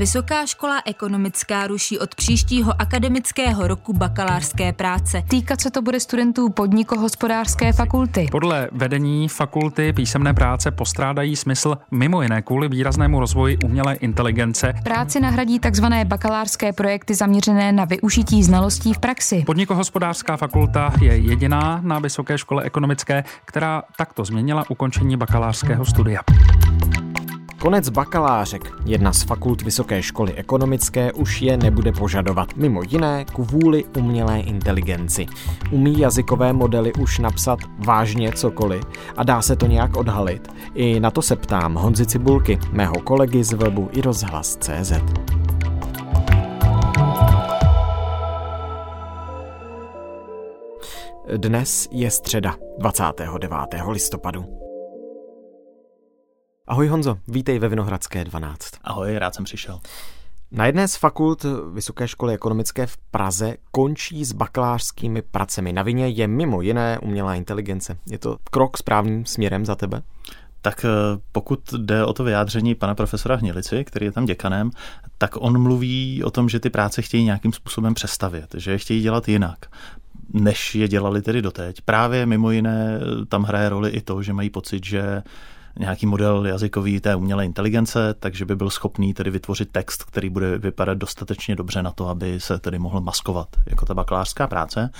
Vysoká škola ekonomická ruší od příštího akademického roku bakalářské práce. Týkat se to bude studentů podnikohospodářské fakulty. Podle vedení fakulty písemné práce postrádají smysl mimo jiné kvůli výraznému rozvoji umělé inteligence. Práci nahradí takzvané bakalářské projekty zaměřené na využití znalostí v praxi. Podnikohospodářská fakulta je jediná na Vysoké škole ekonomické, která takto změnila ukončení bakalářského studia. Konec bakalářek, jedna z fakult Vysoké školy ekonomické, už je nebude požadovat, mimo jiné kvůli umělé inteligenci. Umí jazykové modely už napsat vážně cokoliv a dá se to nějak odhalit? I na to se ptám Honzi Cibulky, mého kolegy z webu i rozhlas.cz. Dnes je středa 29. listopadu. Ahoj Honzo, vítej ve Vinohradské 12. Ahoj, rád jsem přišel. Na jedné z fakult Vysoké školy ekonomické v Praze končí s bakalářskými pracemi. Na vině je mimo jiné umělá inteligence. Je to krok správným směrem za tebe? Tak eh, pokud jde o to vyjádření pana profesora Hnilici, který je tam děkanem, tak on mluví o tom, že ty práce chtějí nějakým způsobem přestavět, že je chtějí dělat jinak než je dělali tedy doteď. Právě mimo jiné tam hraje roli i to, že mají pocit, že nějaký model jazykový té umělé inteligence, takže by byl schopný tedy vytvořit text, který bude vypadat dostatečně dobře na to, aby se tedy mohl maskovat jako ta bakalářská práce.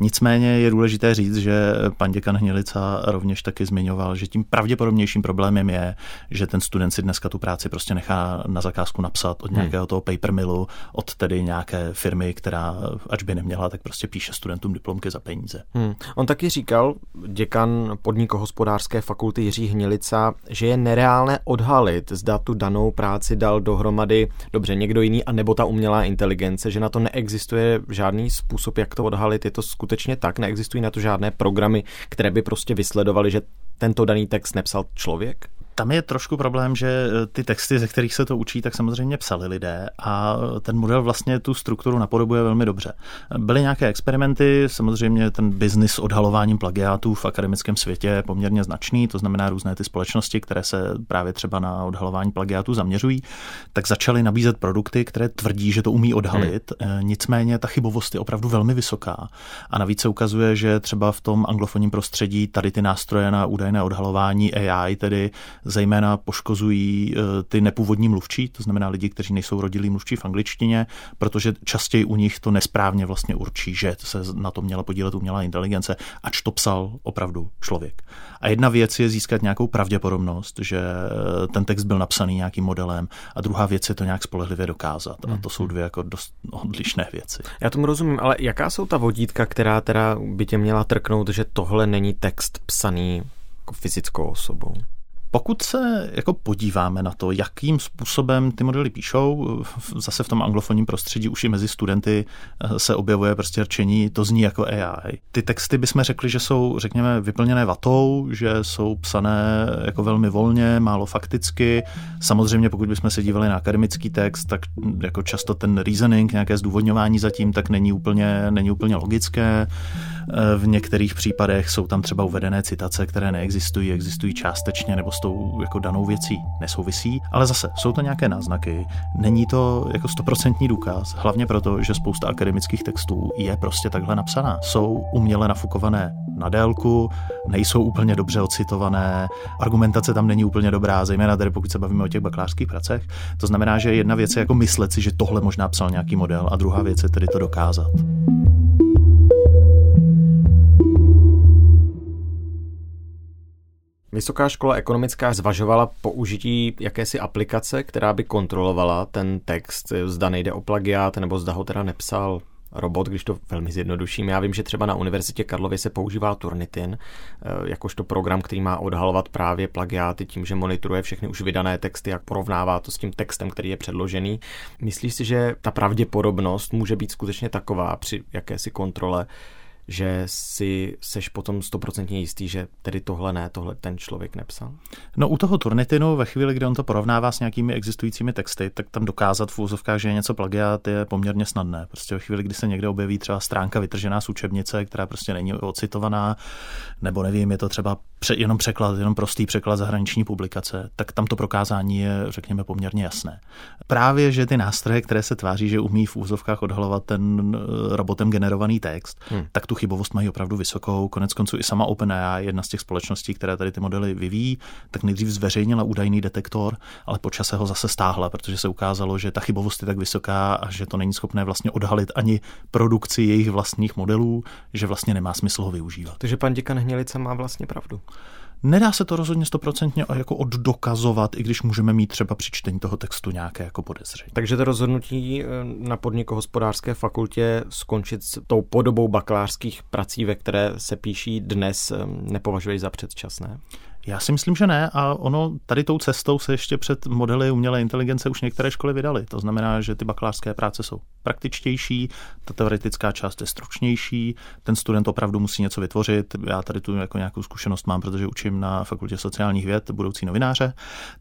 Nicméně je důležité říct, že pan děkan Hnilica rovněž taky zmiňoval, že tím pravděpodobnějším problémem je, že ten student si dneska tu práci prostě nechá na zakázku napsat od hmm. nějakého toho paper millu, od tedy nějaké firmy, která ač by neměla, tak prostě píše studentům diplomky za peníze. Hmm. On taky říkal, děkan podnikohospodářské fakulty Jiří Hnilica, Marxa, že je nereálné odhalit, zda tu danou práci dal dohromady dobře někdo jiný, a nebo ta umělá inteligence, že na to neexistuje žádný způsob, jak to odhalit. Je to skutečně tak? Neexistují na to žádné programy, které by prostě vysledovaly, že tento daný text nepsal člověk? Tam je trošku problém, že eh, ty texty, ze kterých se to učí, tak samozřejmě psali lidé a ten model vlastně tu strukturu napodobuje velmi dobře. Byly nějaké experimenty, samozřejmě ten biznis odhalováním plagiátů v akademickém světě je poměrně značný, to znamená různé ty společnosti, které se právě třeba na odhalování plagiátů zaměřují, tak začaly nabízet produkty, které tvrdí, že to umí odhalit. Hmm. Nicméně ta chybovost je opravdu velmi vysoká. A navíc se ukazuje, že třeba v tom anglofonním prostředí tady ty nástroje na údajné odhalování AI, tedy zejména poškozují eh, ty nepůvodní mluvčí, to znamená lidi, kteří nejsou rodilí mluvčí v angličtině, protože častěji u nich to nesprávně vlastně určí, že se na to měla podílet umělá inteligence, ač to psal opravdu člověk. A jedna věc je získat nějakou pravděpodobnost, že eh, ten text byl napsaný nějakým modelem, a druhá věc je to nějak spolehlivě dokázat. A to jsou mhm. dvě jako dost odlišné věci. Já tomu rozumím, ale jaká jsou ta vodítka, která teda by tě měla trknout, že tohle není text psaný jako fyzickou osobou? Pokud se jako podíváme na to, jakým způsobem ty modely píšou, zase v tom anglofonním prostředí už i mezi studenty eh, se objevuje prostě řečení, to zní jako AI. Ty texty bychom řekli, že jsou, řekněme, vyplněné vatou, že jsou psané jako velmi volně, málo fakticky. Samozřejmě, pokud bychom se dívali na akademický text, tak jako často ten reasoning, nějaké zdůvodňování zatím, tak není úplně, není úplně logické. Eh, v některých případech jsou tam třeba uvedené citace, které neexistují, existují částečně nebo s tou jako danou věcí nesouvisí, ale zase jsou to nějaké náznaky. Není to jako stoprocentní důkaz, hlavně proto, že spousta akademických textů je prostě takhle napsaná. Jsou uměle nafukované na délku, nejsou úplně dobře ocitované, argumentace tam není úplně dobrá, zejména tady pokud se bavíme o těch bakalářských pracech. To znamená, že jedna věc je jako myslet si, že tohle možná psal nějaký model a druhá věc je tedy to dokázat. Vysoká škola ekonomická zvažovala použití jakési aplikace, která by kontrolovala ten text, zda nejde o plagiát, nebo zda ho teda nepsal robot, když to velmi zjednoduším. Já vím, že třeba na Univerzitě Karlovy se používá Turnitin, eh, jakožto program, který má odhalovat právě plagiáty tím, že monitoruje všechny už vydané texty, jak porovnává to s tím textem, který je předložený. Myslíš si, že ta pravděpodobnost může být skutečně taková při jakési kontrole, že si seš potom stoprocentně jistý, že tedy tohle ne, tohle ten člověk nepsal? No u toho Turnitinu ve chvíli, kdy on to porovnává s nějakými existujícími texty, tak tam dokázat v úzovkách, že je něco plagiat, je poměrně snadné. Prostě ve chvíli, kdy se někde objeví třeba stránka vytržená z učebnice, která prostě není ocitovaná, nebo nevím, je to třeba jenom překlad, jenom prostý překlad zahraniční publikace, tak tam to prokázání je, řekněme, poměrně jasné. Právě, že ty nástroje, které se tváří, že umí v úzovkách odhalovat ten eh, robotem generovaný text, hmm. tak tu chybovost mají opravdu vysokou. Konec konců i sama OpenAI, jedna z těch společností, které tady ty modely vyvíjí, tak nejdřív zveřejnila údajný detektor, ale po čase ho zase stáhla, protože se ukázalo, že ta chybovost je tak vysoká a že to není schopné vlastně odhalit ani produkci jejich vlastních modelů, že vlastně nemá smysl ho využívat. Takže pan děkan Hnilice má vlastně pravdu. Nedá se to rozhodně stoprocentně jako oddokazovat, i když můžeme mít třeba při čtení toho textu nějaké jako podezření. Takže to rozhodnutí eh, na podnikohospodářské fakultě skončit s tou podobou bakalářských prací, ve které se píší dnes, eh, nepovažuješ za předčasné? Já si myslím, že ne a ono tady tou cestou se ještě před modely umělé inteligence už některé školy vydaly. To znamená, že ty bakalářské práce jsou praktičtější, ta teoretická část je stručnější, ten student opravdu musí něco vytvořit. Já tady tu jako nějakou zkušenost mám, protože učím na fakultě sociálních věd budoucí novináře,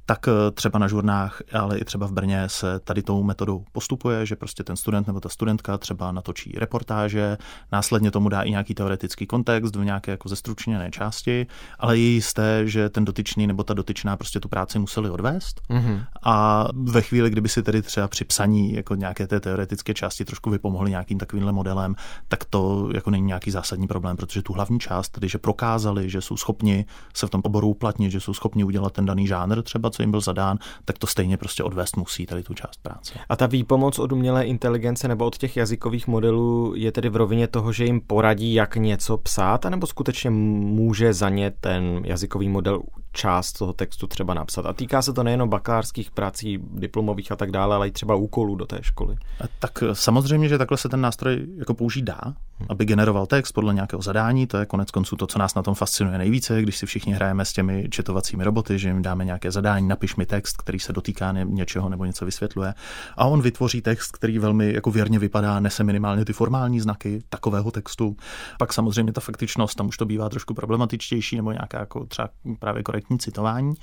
tak eh, třeba na žurnách, ale i třeba v Brně se tady tou metodou postupuje, že prostě ten student nebo ta studentka třeba natočí reportáže, následně tomu dá i nějaký teoretický kontext v nějaké jako zestručněné části, ale je jisté, že ten dotyčný nebo ta dotyčná prostě tu práci museli odvést. Mm-hmm. A ve chvíli, kdyby si tedy třeba při psaní jako nějaké té teoretické části trošku vypomohli nějakým takovýmhle modelem, tak to jako není nějaký zásadní problém, protože tu hlavní část, tedy že prokázali, že jsou schopni se v tom oboru uplatnit, že jsou schopni udělat ten daný žánr, třeba co jim byl zadán, tak to stejně prostě odvést musí tady tu část práce. A ta výpomoc od umělé inteligence nebo od těch jazykových modelů je tedy v rovině toho, že jim poradí, jak něco psát, anebo skutečně může za ně ten jazykový model model část toho textu třeba napsat. A týká se to nejenom bakalářských prací, diplomových a tak dále, ale i třeba úkolů do té školy. A tak samozřejmě, že takhle se ten nástroj jako použít dá, aby generoval text podle nějakého zadání. To je konec konců to, co nás na tom fascinuje nejvíce, když si všichni hrajeme s těmi četovacími roboty, že jim dáme nějaké zadání, napiš mi text, který se dotýká něčeho nebo něco vysvětluje. A on vytvoří text, který velmi jako věrně vypadá, nese minimálně ty formální znaky takového textu. Pak samozřejmě ta faktičnost, tam už to bývá trošku problematičtější nebo nějaká jako třeba právě korektní citování.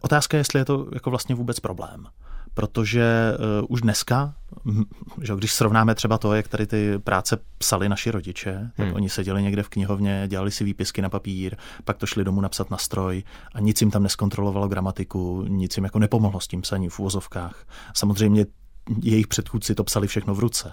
Otázka je, jestli je to jako vlastně vůbec problém protože uh, už dneska, že když srovnáme třeba to, jak tady ty práce psali naši rodiče, tak hmm. oni seděli někde v knihovně, dělali si výpisky na papír, pak to šli domů napsat na stroj a nic jim tam neskontrolovalo gramatiku, nic jim jako nepomohlo s tím psaním v úvozovkách. Samozřejmě jejich předchůdci to psali všechno v ruce.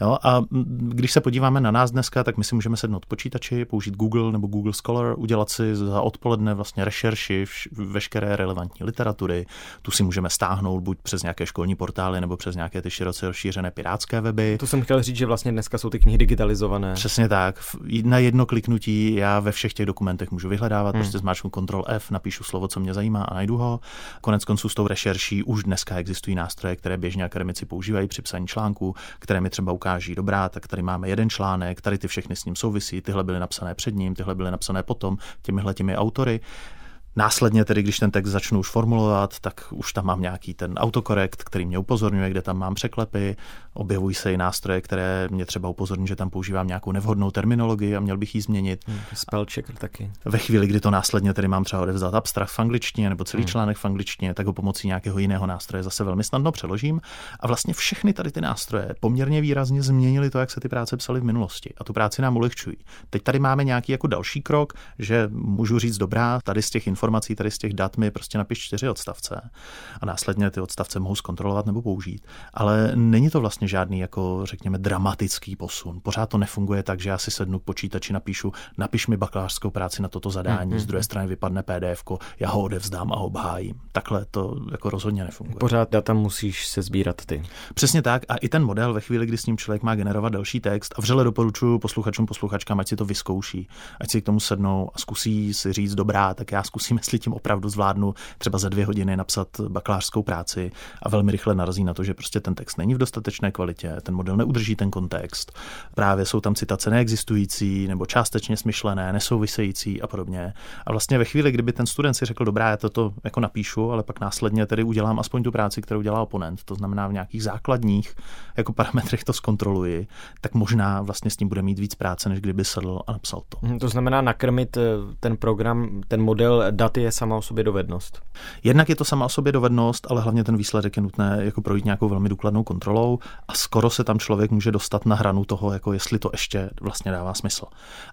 Jo? A když se podíváme na nás dneska, tak my si můžeme sednout počítači, použít Google nebo Google Scholar, udělat si za odpoledne vlastně rešerši veškeré relevantní literatury. Tu si můžeme stáhnout buď přes nějaké školní portály nebo přes nějaké ty široce rozšířené pirátské weby. To jsem chtěl říct, že vlastně dneska jsou ty knihy digitalizované. Přesně tak. Na jedno kliknutí já ve všech těch dokumentech můžu vyhledávat, hmm. prostě zmáčknu Ctrl F, napíšu slovo, co mě zajímá a najdu ho. Konec konců s tou rešerší už dneska existují nástroje, které běžně akademici používají při psaní článku, které mi třeba ukáží, dobrá, tak tady máme jeden článek, tady ty všechny s ním souvisí, tyhle byly napsané před ním, tyhle byly napsané potom těmihle těmi autory. Následně tedy, když ten text začnu už formulovat, tak už tam mám nějaký ten autokorekt, který mě upozorňuje, kde tam mám překlepy, objevují se i nástroje, které mě třeba upozorní, že tam používám nějakou nevhodnou terminologii a měl bych ji změnit. Hmm, spell checker taky. Ve chvíli, kdy to následně tedy mám třeba odevzat abstrakt v angličtině nebo celý hmm. článek v angličtině, tak ho pomocí nějakého jiného nástroje zase velmi snadno přeložím. A vlastně všechny tady ty nástroje poměrně výrazně změnily to, jak se ty práce psaly v minulosti. A tu práci nám ulehčují. Teď tady máme nějaký jako další krok, že můžu říct dobrá, tady z těch informací, tady z těch dat mi prostě napiš čtyři odstavce a následně ty odstavce mohu zkontrolovat nebo použít. Ale není to vlastně žádný jako řekněme dramatický posun. Pořád to nefunguje tak, že já si sednu k počítači, napíšu, napiš mi bakalářskou práci na toto zadání, mm-hmm. z druhé strany vypadne PDF, já ho odevzdám a obhájím. Takhle to jako rozhodně nefunguje. Pořád data musíš se sbírat ty. Přesně tak a i ten model ve chvíli, kdy s ním člověk má generovat další text a vřele doporučuji posluchačům, posluchačkám, ať si to vyzkouší, ať si k tomu sednou a zkusí si říct dobrá, tak já zkusím jestli tím opravdu zvládnu třeba za dvě hodiny napsat bakalářskou práci a velmi rychle narazí na to, že prostě ten text není v dostatečné kvalitě, ten model neudrží ten kontext. Právě jsou tam citace neexistující nebo částečně smyšlené, nesouvisející a podobně. A vlastně ve chvíli, kdyby ten student si řekl, dobrá, já toto jako napíšu, ale pak následně tedy udělám aspoň tu práci, kterou dělá oponent, to znamená v nějakých základních jako parametrech to zkontroluji, tak možná vlastně s tím bude mít víc práce, než kdyby sedl a napsal to. Mhm, to znamená nakrmit eh, ten program, ten model daty je sama o sobě dovednost. Jednak je to sama o sobě dovednost, ale hlavně ten výsledek je nutné jako projít nějakou velmi důkladnou kontrolou a skoro se tam člověk může dostat na hranu toho, jako jestli to ještě vlastně dává smysl.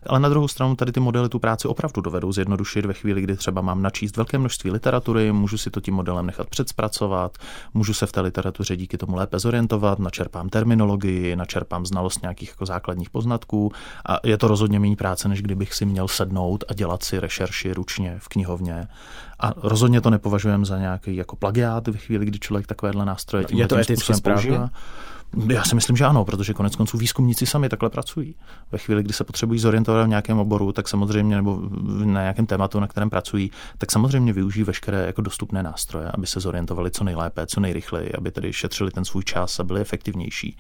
Ale na druhou stranu tady ty modely tu práci opravdu dovedou zjednodušit ve chvíli, kdy třeba mám načíst velké množství literatury, můžu si to tím modelem nechat předspracovat, můžu se v té literatuře díky tomu lépe zorientovat, načerpám terminologii, načerpám znalost nějakých jako základních poznatků a je to rozhodně méně práce, než kdybych si měl sednout a dělat si rešerši ručně v knihovně. A rozhodně to nepovažujeme za nějaký jako plagiát ve chvíli, kdy člověk takovéhle nástroje tím je to eticky správně? Používá. Já si myslím, že ano, protože konec konců výzkumníci sami takhle pracují. Ve chvíli, kdy se potřebují zorientovat v nějakém oboru, tak samozřejmě, nebo na nějakém tématu, na kterém pracují, tak samozřejmě využijí veškeré jako dostupné nástroje, aby se zorientovali co nejlépe, co nejrychleji, aby tedy šetřili ten svůj čas a byli efektivnější.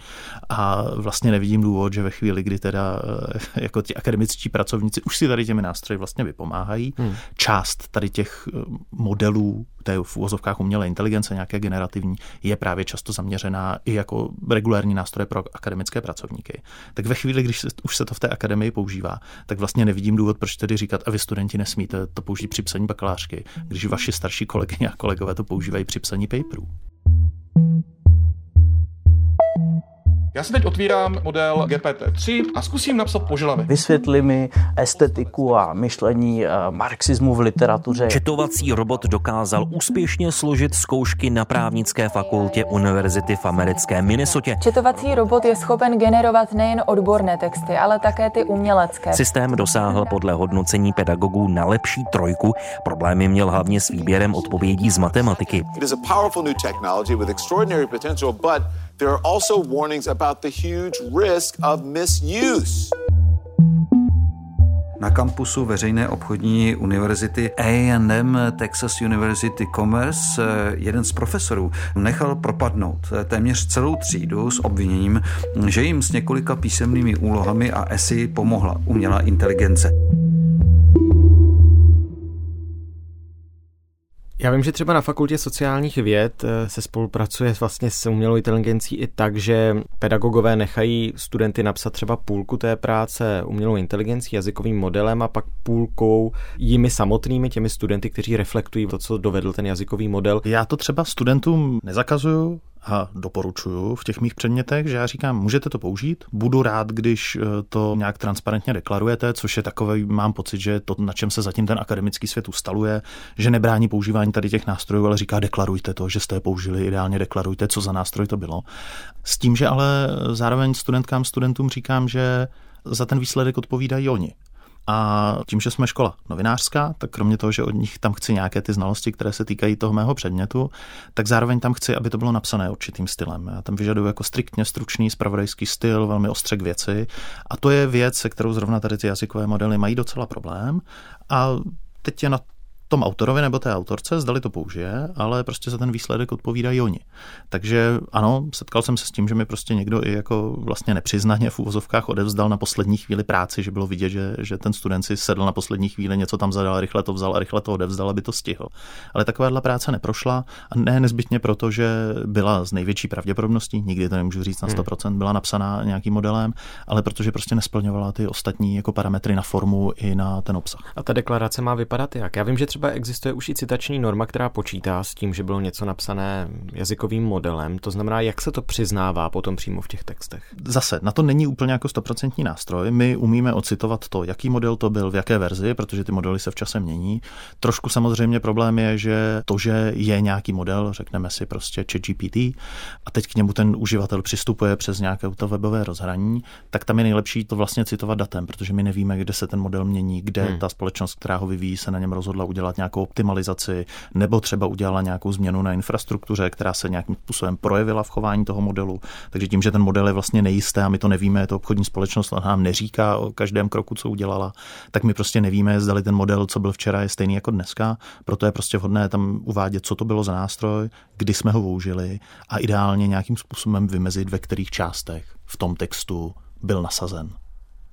A vlastně nevidím důvod, že ve chvíli, kdy teda eh, jako ti akademičtí pracovníci už si tady těmi nástroji vlastně vypomáhají, hmm. část tady těch eh, modelů té v úvozovkách umělé inteligence, nějaké generativní, je právě často zaměřená i jako regulární nástroje pro akademické pracovníky. Tak ve chvíli, když se, už se to v té akademii používá, tak vlastně nevidím důvod, proč tedy říkat, a vy studenti nesmíte to použít při psaní bakalářky, když vaši starší kolegyně a kolegové to používají při psaní paperů. Já si teď otvírám model GPT-3 a zkusím napsat požadavek. Vysvětli mi estetiku a myšlení uh, marxismu v literatuře. Četovací robot dokázal úspěšně složit zkoušky na právnické fakultě univerzity v americké Minnesotě. Četovací robot je schopen generovat nejen odborné texty, ale také ty umělecké. Systém dosáhl podle hodnocení pedagogů na lepší trojku. Problémy měl hlavně s výběrem odpovědí z matematiky. It is a powerful new technology with extraordinary potential, but There are also warnings about the huge risk of misuse. Na kampusu veřejné obchodní univerzity A&M Texas University Commerce jeden z profesorů nechal propadnout téměř celou třídu s obviněním, že jim s několika písemnými úlohami a esy pomohla umělá inteligence. Já vím, že třeba na fakultě sociálních věd eh, se spolupracuje vlastně s umělou inteligencí i tak, že pedagogové nechají studenty napsat třeba půlku té práce umělou inteligencí, jazykovým modelem a pak půlkou jimi samotnými, těmi studenty, kteří reflektují to, co dovedl ten jazykový model. Já to třeba studentům nezakazuju, a doporučuju v těch mých předmětech, že já říkám, můžete to použít, budu rád, když eh, to nějak transparentně deklarujete, což je takový, mám pocit, že to, na čem se zatím ten akademický svět ustaluje, že nebrání používání tady těch nástrojů, ale říká, deklarujte to, že jste je použili, ideálně deklarujte, co za nástroj to bylo. S tím, že ale zároveň studentkám, studentům říkám, že za ten výsledek odpovídají oni. A tím, že jsme škola novinářská, tak kromě toho, že od nich tam chci nějaké ty znalosti, které se týkají toho mého předmětu, tak zároveň tam chci, aby to bylo napsané určitým stylem. Já tam vyžaduju jako striktně stručný spravodajský styl, velmi ostře k věci. A to je věc, se kterou zrovna tady ty jazykové modely mají docela problém. A teď je na tom autorovi nebo té autorce, zdali to použije, ale prostě za ten výsledek odpovídají oni. Takže ano, setkal jsem se s tím, že mi prostě někdo i jako vlastně nepřiznaně v úvozovkách odevzdal na poslední chvíli práci, že bylo vidět, že, že ten student si sedl na poslední chvíli, něco tam zadal, rychle to vzal a rychle to odevzdal, aby to stihl. Ale takováhle práce neprošla a ne nezbytně proto, že byla z největší pravděpodobností, nikdy to nemůžu říct na 100%, hmm. byla napsaná nějakým modelem, ale protože prostě nesplňovala ty ostatní jako parametry na formu i na ten obsah. A ta deklarace má vypadat jak? Já vím, že třeba existuje už i citační norma, která počítá s tím, že bylo něco napsané jazykovým modelem. To znamená, jak se to přiznává potom přímo v těch textech? Zase, na to není úplně jako stoprocentní nástroj. My umíme ocitovat to, jaký model to byl, v jaké verzi, protože ty modely se v čase mění. Trošku samozřejmě problém je, že to, že je nějaký model, řekneme si prostě ChatGPT, a teď k němu ten uživatel přistupuje přes nějaké to webové rozhraní, tak tam je nejlepší to vlastně citovat datem, protože my nevíme, kde se ten model mění, kde hmm. ta společnost, která ho vyvíjí, se na něm rozhodla udělat udělat nějakou optimalizaci, nebo třeba udělala nějakou změnu na infrastruktuře, která se nějakým způsobem projevila v chování toho modelu. Takže tím, že ten model je vlastně nejisté a my to nevíme, je to obchodní společnost, a nám neříká o každém kroku, co udělala, tak my prostě nevíme, zda ten model, co byl včera, je stejný jako dneska. Proto je prostě vhodné tam uvádět, co to bylo za nástroj, kdy jsme ho použili a ideálně nějakým způsobem vymezit, ve kterých částech v tom textu byl nasazen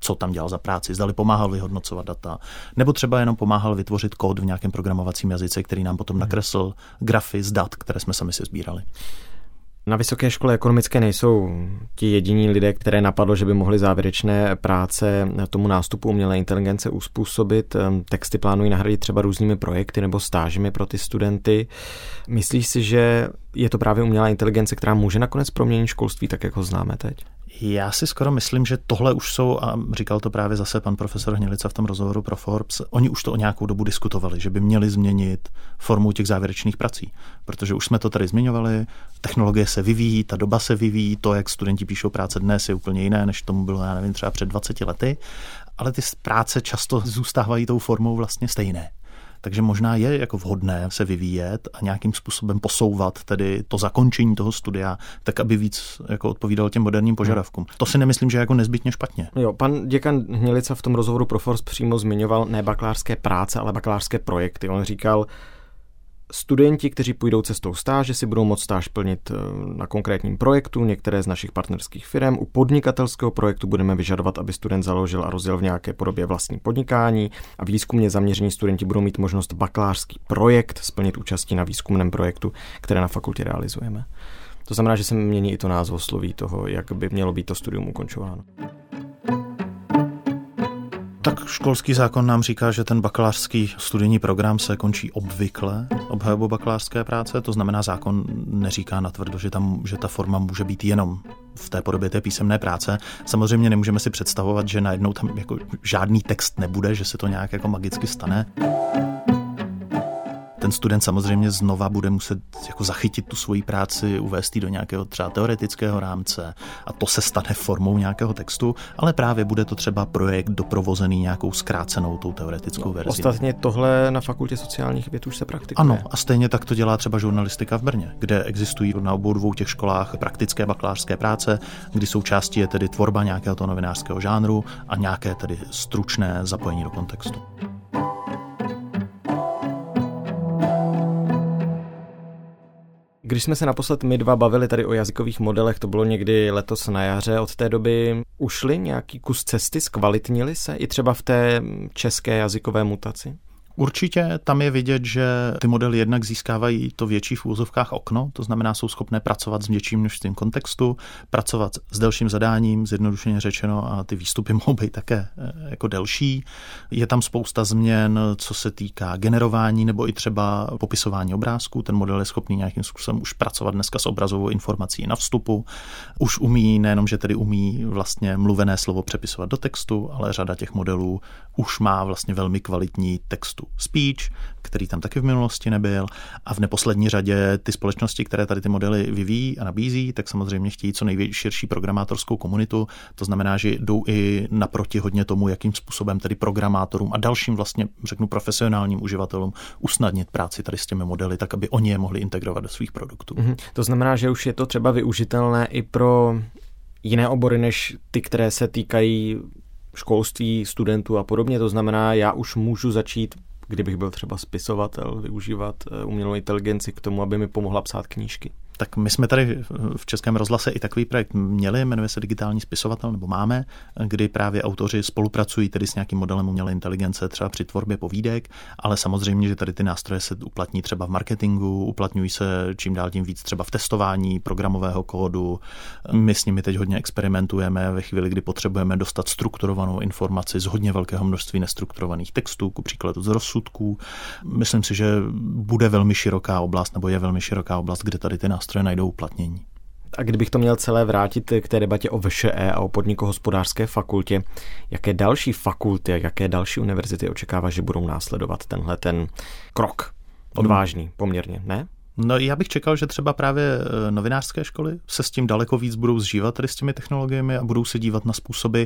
co tam dělal za práci, zdali pomáhal vyhodnocovat data, nebo třeba jenom pomáhal vytvořit kód v nějakém programovacím jazyce, který nám potom nakresl grafy z dat, které jsme sami si sbírali. Na Vysoké škole ekonomické nejsou ti jediní lidé, které napadlo, že by mohli závěrečné práce tomu nástupu umělé inteligence uspůsobit. Ehm, texty plánují nahradit třeba různými projekty nebo stážemi pro ty studenty. Myslíš si, že je to právě umělá inteligence, která může nakonec proměnit školství tak, jak ho známe teď? Já si skoro myslím, že tohle už jsou, a říkal to právě zase pan profesor Hnilica v tom rozhovoru pro Forbes, oni už to o nějakou dobu diskutovali, že by měli změnit formu těch závěrečných prací. Protože už jsme to tady zmiňovali, technologie se vyvíjí, ta doba se vyvíjí, to, jak studenti píšou práce dnes, je úplně jiné, než tomu bylo, já nevím, třeba před 20 lety, ale ty práce často zůstávají tou formou vlastně stejné. Takže možná je jako vhodné se vyvíjet a nějakým způsobem posouvat tedy to zakončení toho studia, tak aby víc jako odpovídalo těm moderním požadavkům. To si nemyslím, že je jako nezbytně špatně. Jo, pan děkan Hnilica v tom rozhovoru pro Force přímo zmiňoval ne bakalářské práce, ale bakalářské projekty. On říkal, Studenti, kteří půjdou cestou stáže, si budou moct stáž plnit eh, na konkrétním projektu, některé z našich partnerských firm. U podnikatelského projektu budeme vyžadovat, aby student založil a rozjel v nějaké podobě vlastní podnikání a výzkumně zaměření studenti budou mít možnost bakalářský projekt splnit účastí na výzkumném projektu, které na fakultě realizujeme. To znamená, že se mění i to sloví toho, jak by mělo být to studium ukončováno. Tak školský zákon nám říká, že ten bakalářský studijní program se končí obvykle obhajobou bakalářské práce, to znamená zákon neříká natvrdo, že, tam, že ta forma může být jenom v té podobě té písemné práce. Samozřejmě nemůžeme si představovat, že najednou tam jako žádný text nebude, že se to nějak jako magicky stane ten student samozřejmě znova bude muset jako zachytit tu svoji práci, uvést ji do nějakého třeba teoretického rámce a to se stane formou nějakého textu, ale právě bude to třeba projekt doprovozený nějakou zkrácenou tou teoretickou no, verzí. Ostatně tohle na fakultě sociálních věd už se praktikuje. Ano, a stejně tak to dělá třeba žurnalistika v Brně, kde existují na obou dvou těch školách praktické bakalářské práce, kdy součástí je tedy tvorba nějakého toho novinářského žánru a nějaké tedy stručné zapojení do kontextu. Když jsme se naposled my dva bavili tady o jazykových modelech, to bylo někdy letos na jaře, od té doby ušli nějaký kus cesty, zkvalitnili se i třeba v té české jazykové mutaci? Určitě tam je vidět, že ty modely jednak získávají to větší v úzovkách okno, to znamená, jsou schopné pracovat s větším množstvím kontextu, pracovat s delším zadáním, zjednodušeně řečeno, a ty výstupy mohou být také eh, jako delší. Je tam spousta změn, co se týká generování nebo i třeba popisování obrázků. Ten model je schopný nějakým způsobem už pracovat dneska s obrazovou informací na vstupu. Už umí nejenom, že tedy umí vlastně mluvené slovo přepisovat do textu, ale řada těch modelů už má vlastně velmi kvalitní textu to speech, který tam taky v minulosti nebyl. A v neposlední řadě ty společnosti, které tady ty modely vyvíjí a nabízí, tak samozřejmě chtějí co největší širší programátorskou komunitu. To znamená, že jdou i naproti hodně tomu, jakým způsobem tedy programátorům a dalším vlastně, řeknu, profesionálním uživatelům usnadnit práci tady s těmi modely, tak aby oni je mohli integrovat do svých produktů. Mm-hmm. To znamená, že už je to třeba využitelné i pro jiné obory než ty, které se týkají školství, studentů a podobně. To znamená, já už můžu začít kdybych byl třeba spisovatel, využívat eh, umělou inteligenci k tomu, aby mi pomohla psát knížky. Tak my jsme tady v Českém rozhlase i takový projekt měli, jmenuje se Digitální spisovatel, nebo máme, kdy právě autoři spolupracují tedy s nějakým modelem umělé inteligence, třeba při tvorbě povídek, ale samozřejmě, že tady ty nástroje se uplatní třeba v marketingu, uplatňují se čím dál tím víc třeba v testování programového kódu. My s nimi teď hodně experimentujeme ve chvíli, kdy potřebujeme dostat strukturovanou informaci z hodně velkého množství nestrukturovaných textů, ku příkladu z rozsudků. Myslím si, že bude velmi široká oblast, nebo je velmi široká oblast, kde tady ty nástroje nástroje najdou uplatnění. A kdybych to měl celé vrátit k té debatě o VŠE a o podnikohospodářské fakultě, jaké další fakulty a jaké další univerzity očekává, že budou následovat tenhle ten krok? Odvážný poměrně, ne? No já bych čekal, že třeba právě eh, novinářské školy se s tím daleko víc budou zžívat tady s těmi technologiemi a budou se dívat na způsoby,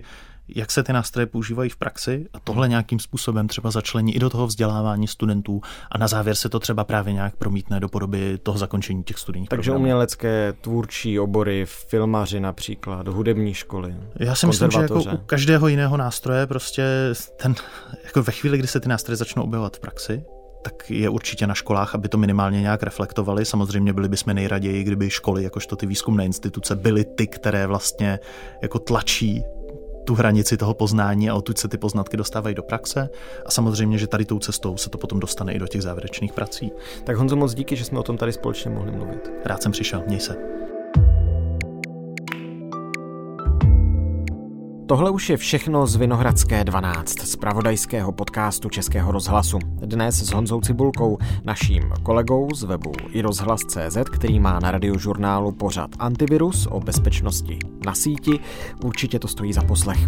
jak se ty nástroje používají v praxi a tohle nějakým způsobem třeba začlení i do toho vzdělávání studentů a na závěr se to třeba právě nějak promítne do podoby toho zakončení těch studijních Takže programů. umělecké tvůrčí obory, filmaři například, hudební školy. Já si myslím, že jako u každého jiného nástroje prostě ten, jako ve chvíli, kdy se ty nástroje začnou objevovat v praxi, tak je určitě na školách, aby to minimálně nějak reflektovali. Samozřejmě byli bychom nejraději, kdyby školy, jakožto ty výzkumné instituce, byly ty, které vlastně jako tlačí tu hranici toho poznání a odtud se ty poznatky dostávají do praxe. A samozřejmě, že tady tou cestou se to potom dostane i do těch závěrečných prací. Tak Honzo, moc díky, že jsme o tom tady společně mohli mluvit. Rád jsem přišel, měj se. Tohle už je všechno z Vinohradské 12, z pravodajského podcastu Českého rozhlasu. Dnes s Honzou Cibulkou, naším kolegou z webu i rozhlas.cz, který má na radiožurnálu pořad Antivirus o bezpečnosti na síti. Určitě to stojí za poslech.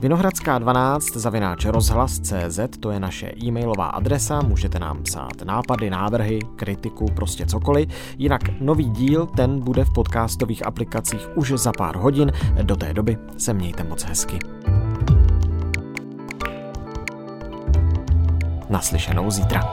Vinohradská 12 zavináč rozhlas.cz to je naše e-mailová adresa, můžete nám psát nápady, návrhy, kritiku, prostě cokoliv. Jinak nový díl, ten bude v podcastových aplikacích už za pár hodin. Do té doby se mějte moc hezky. Naslyšenou zítra.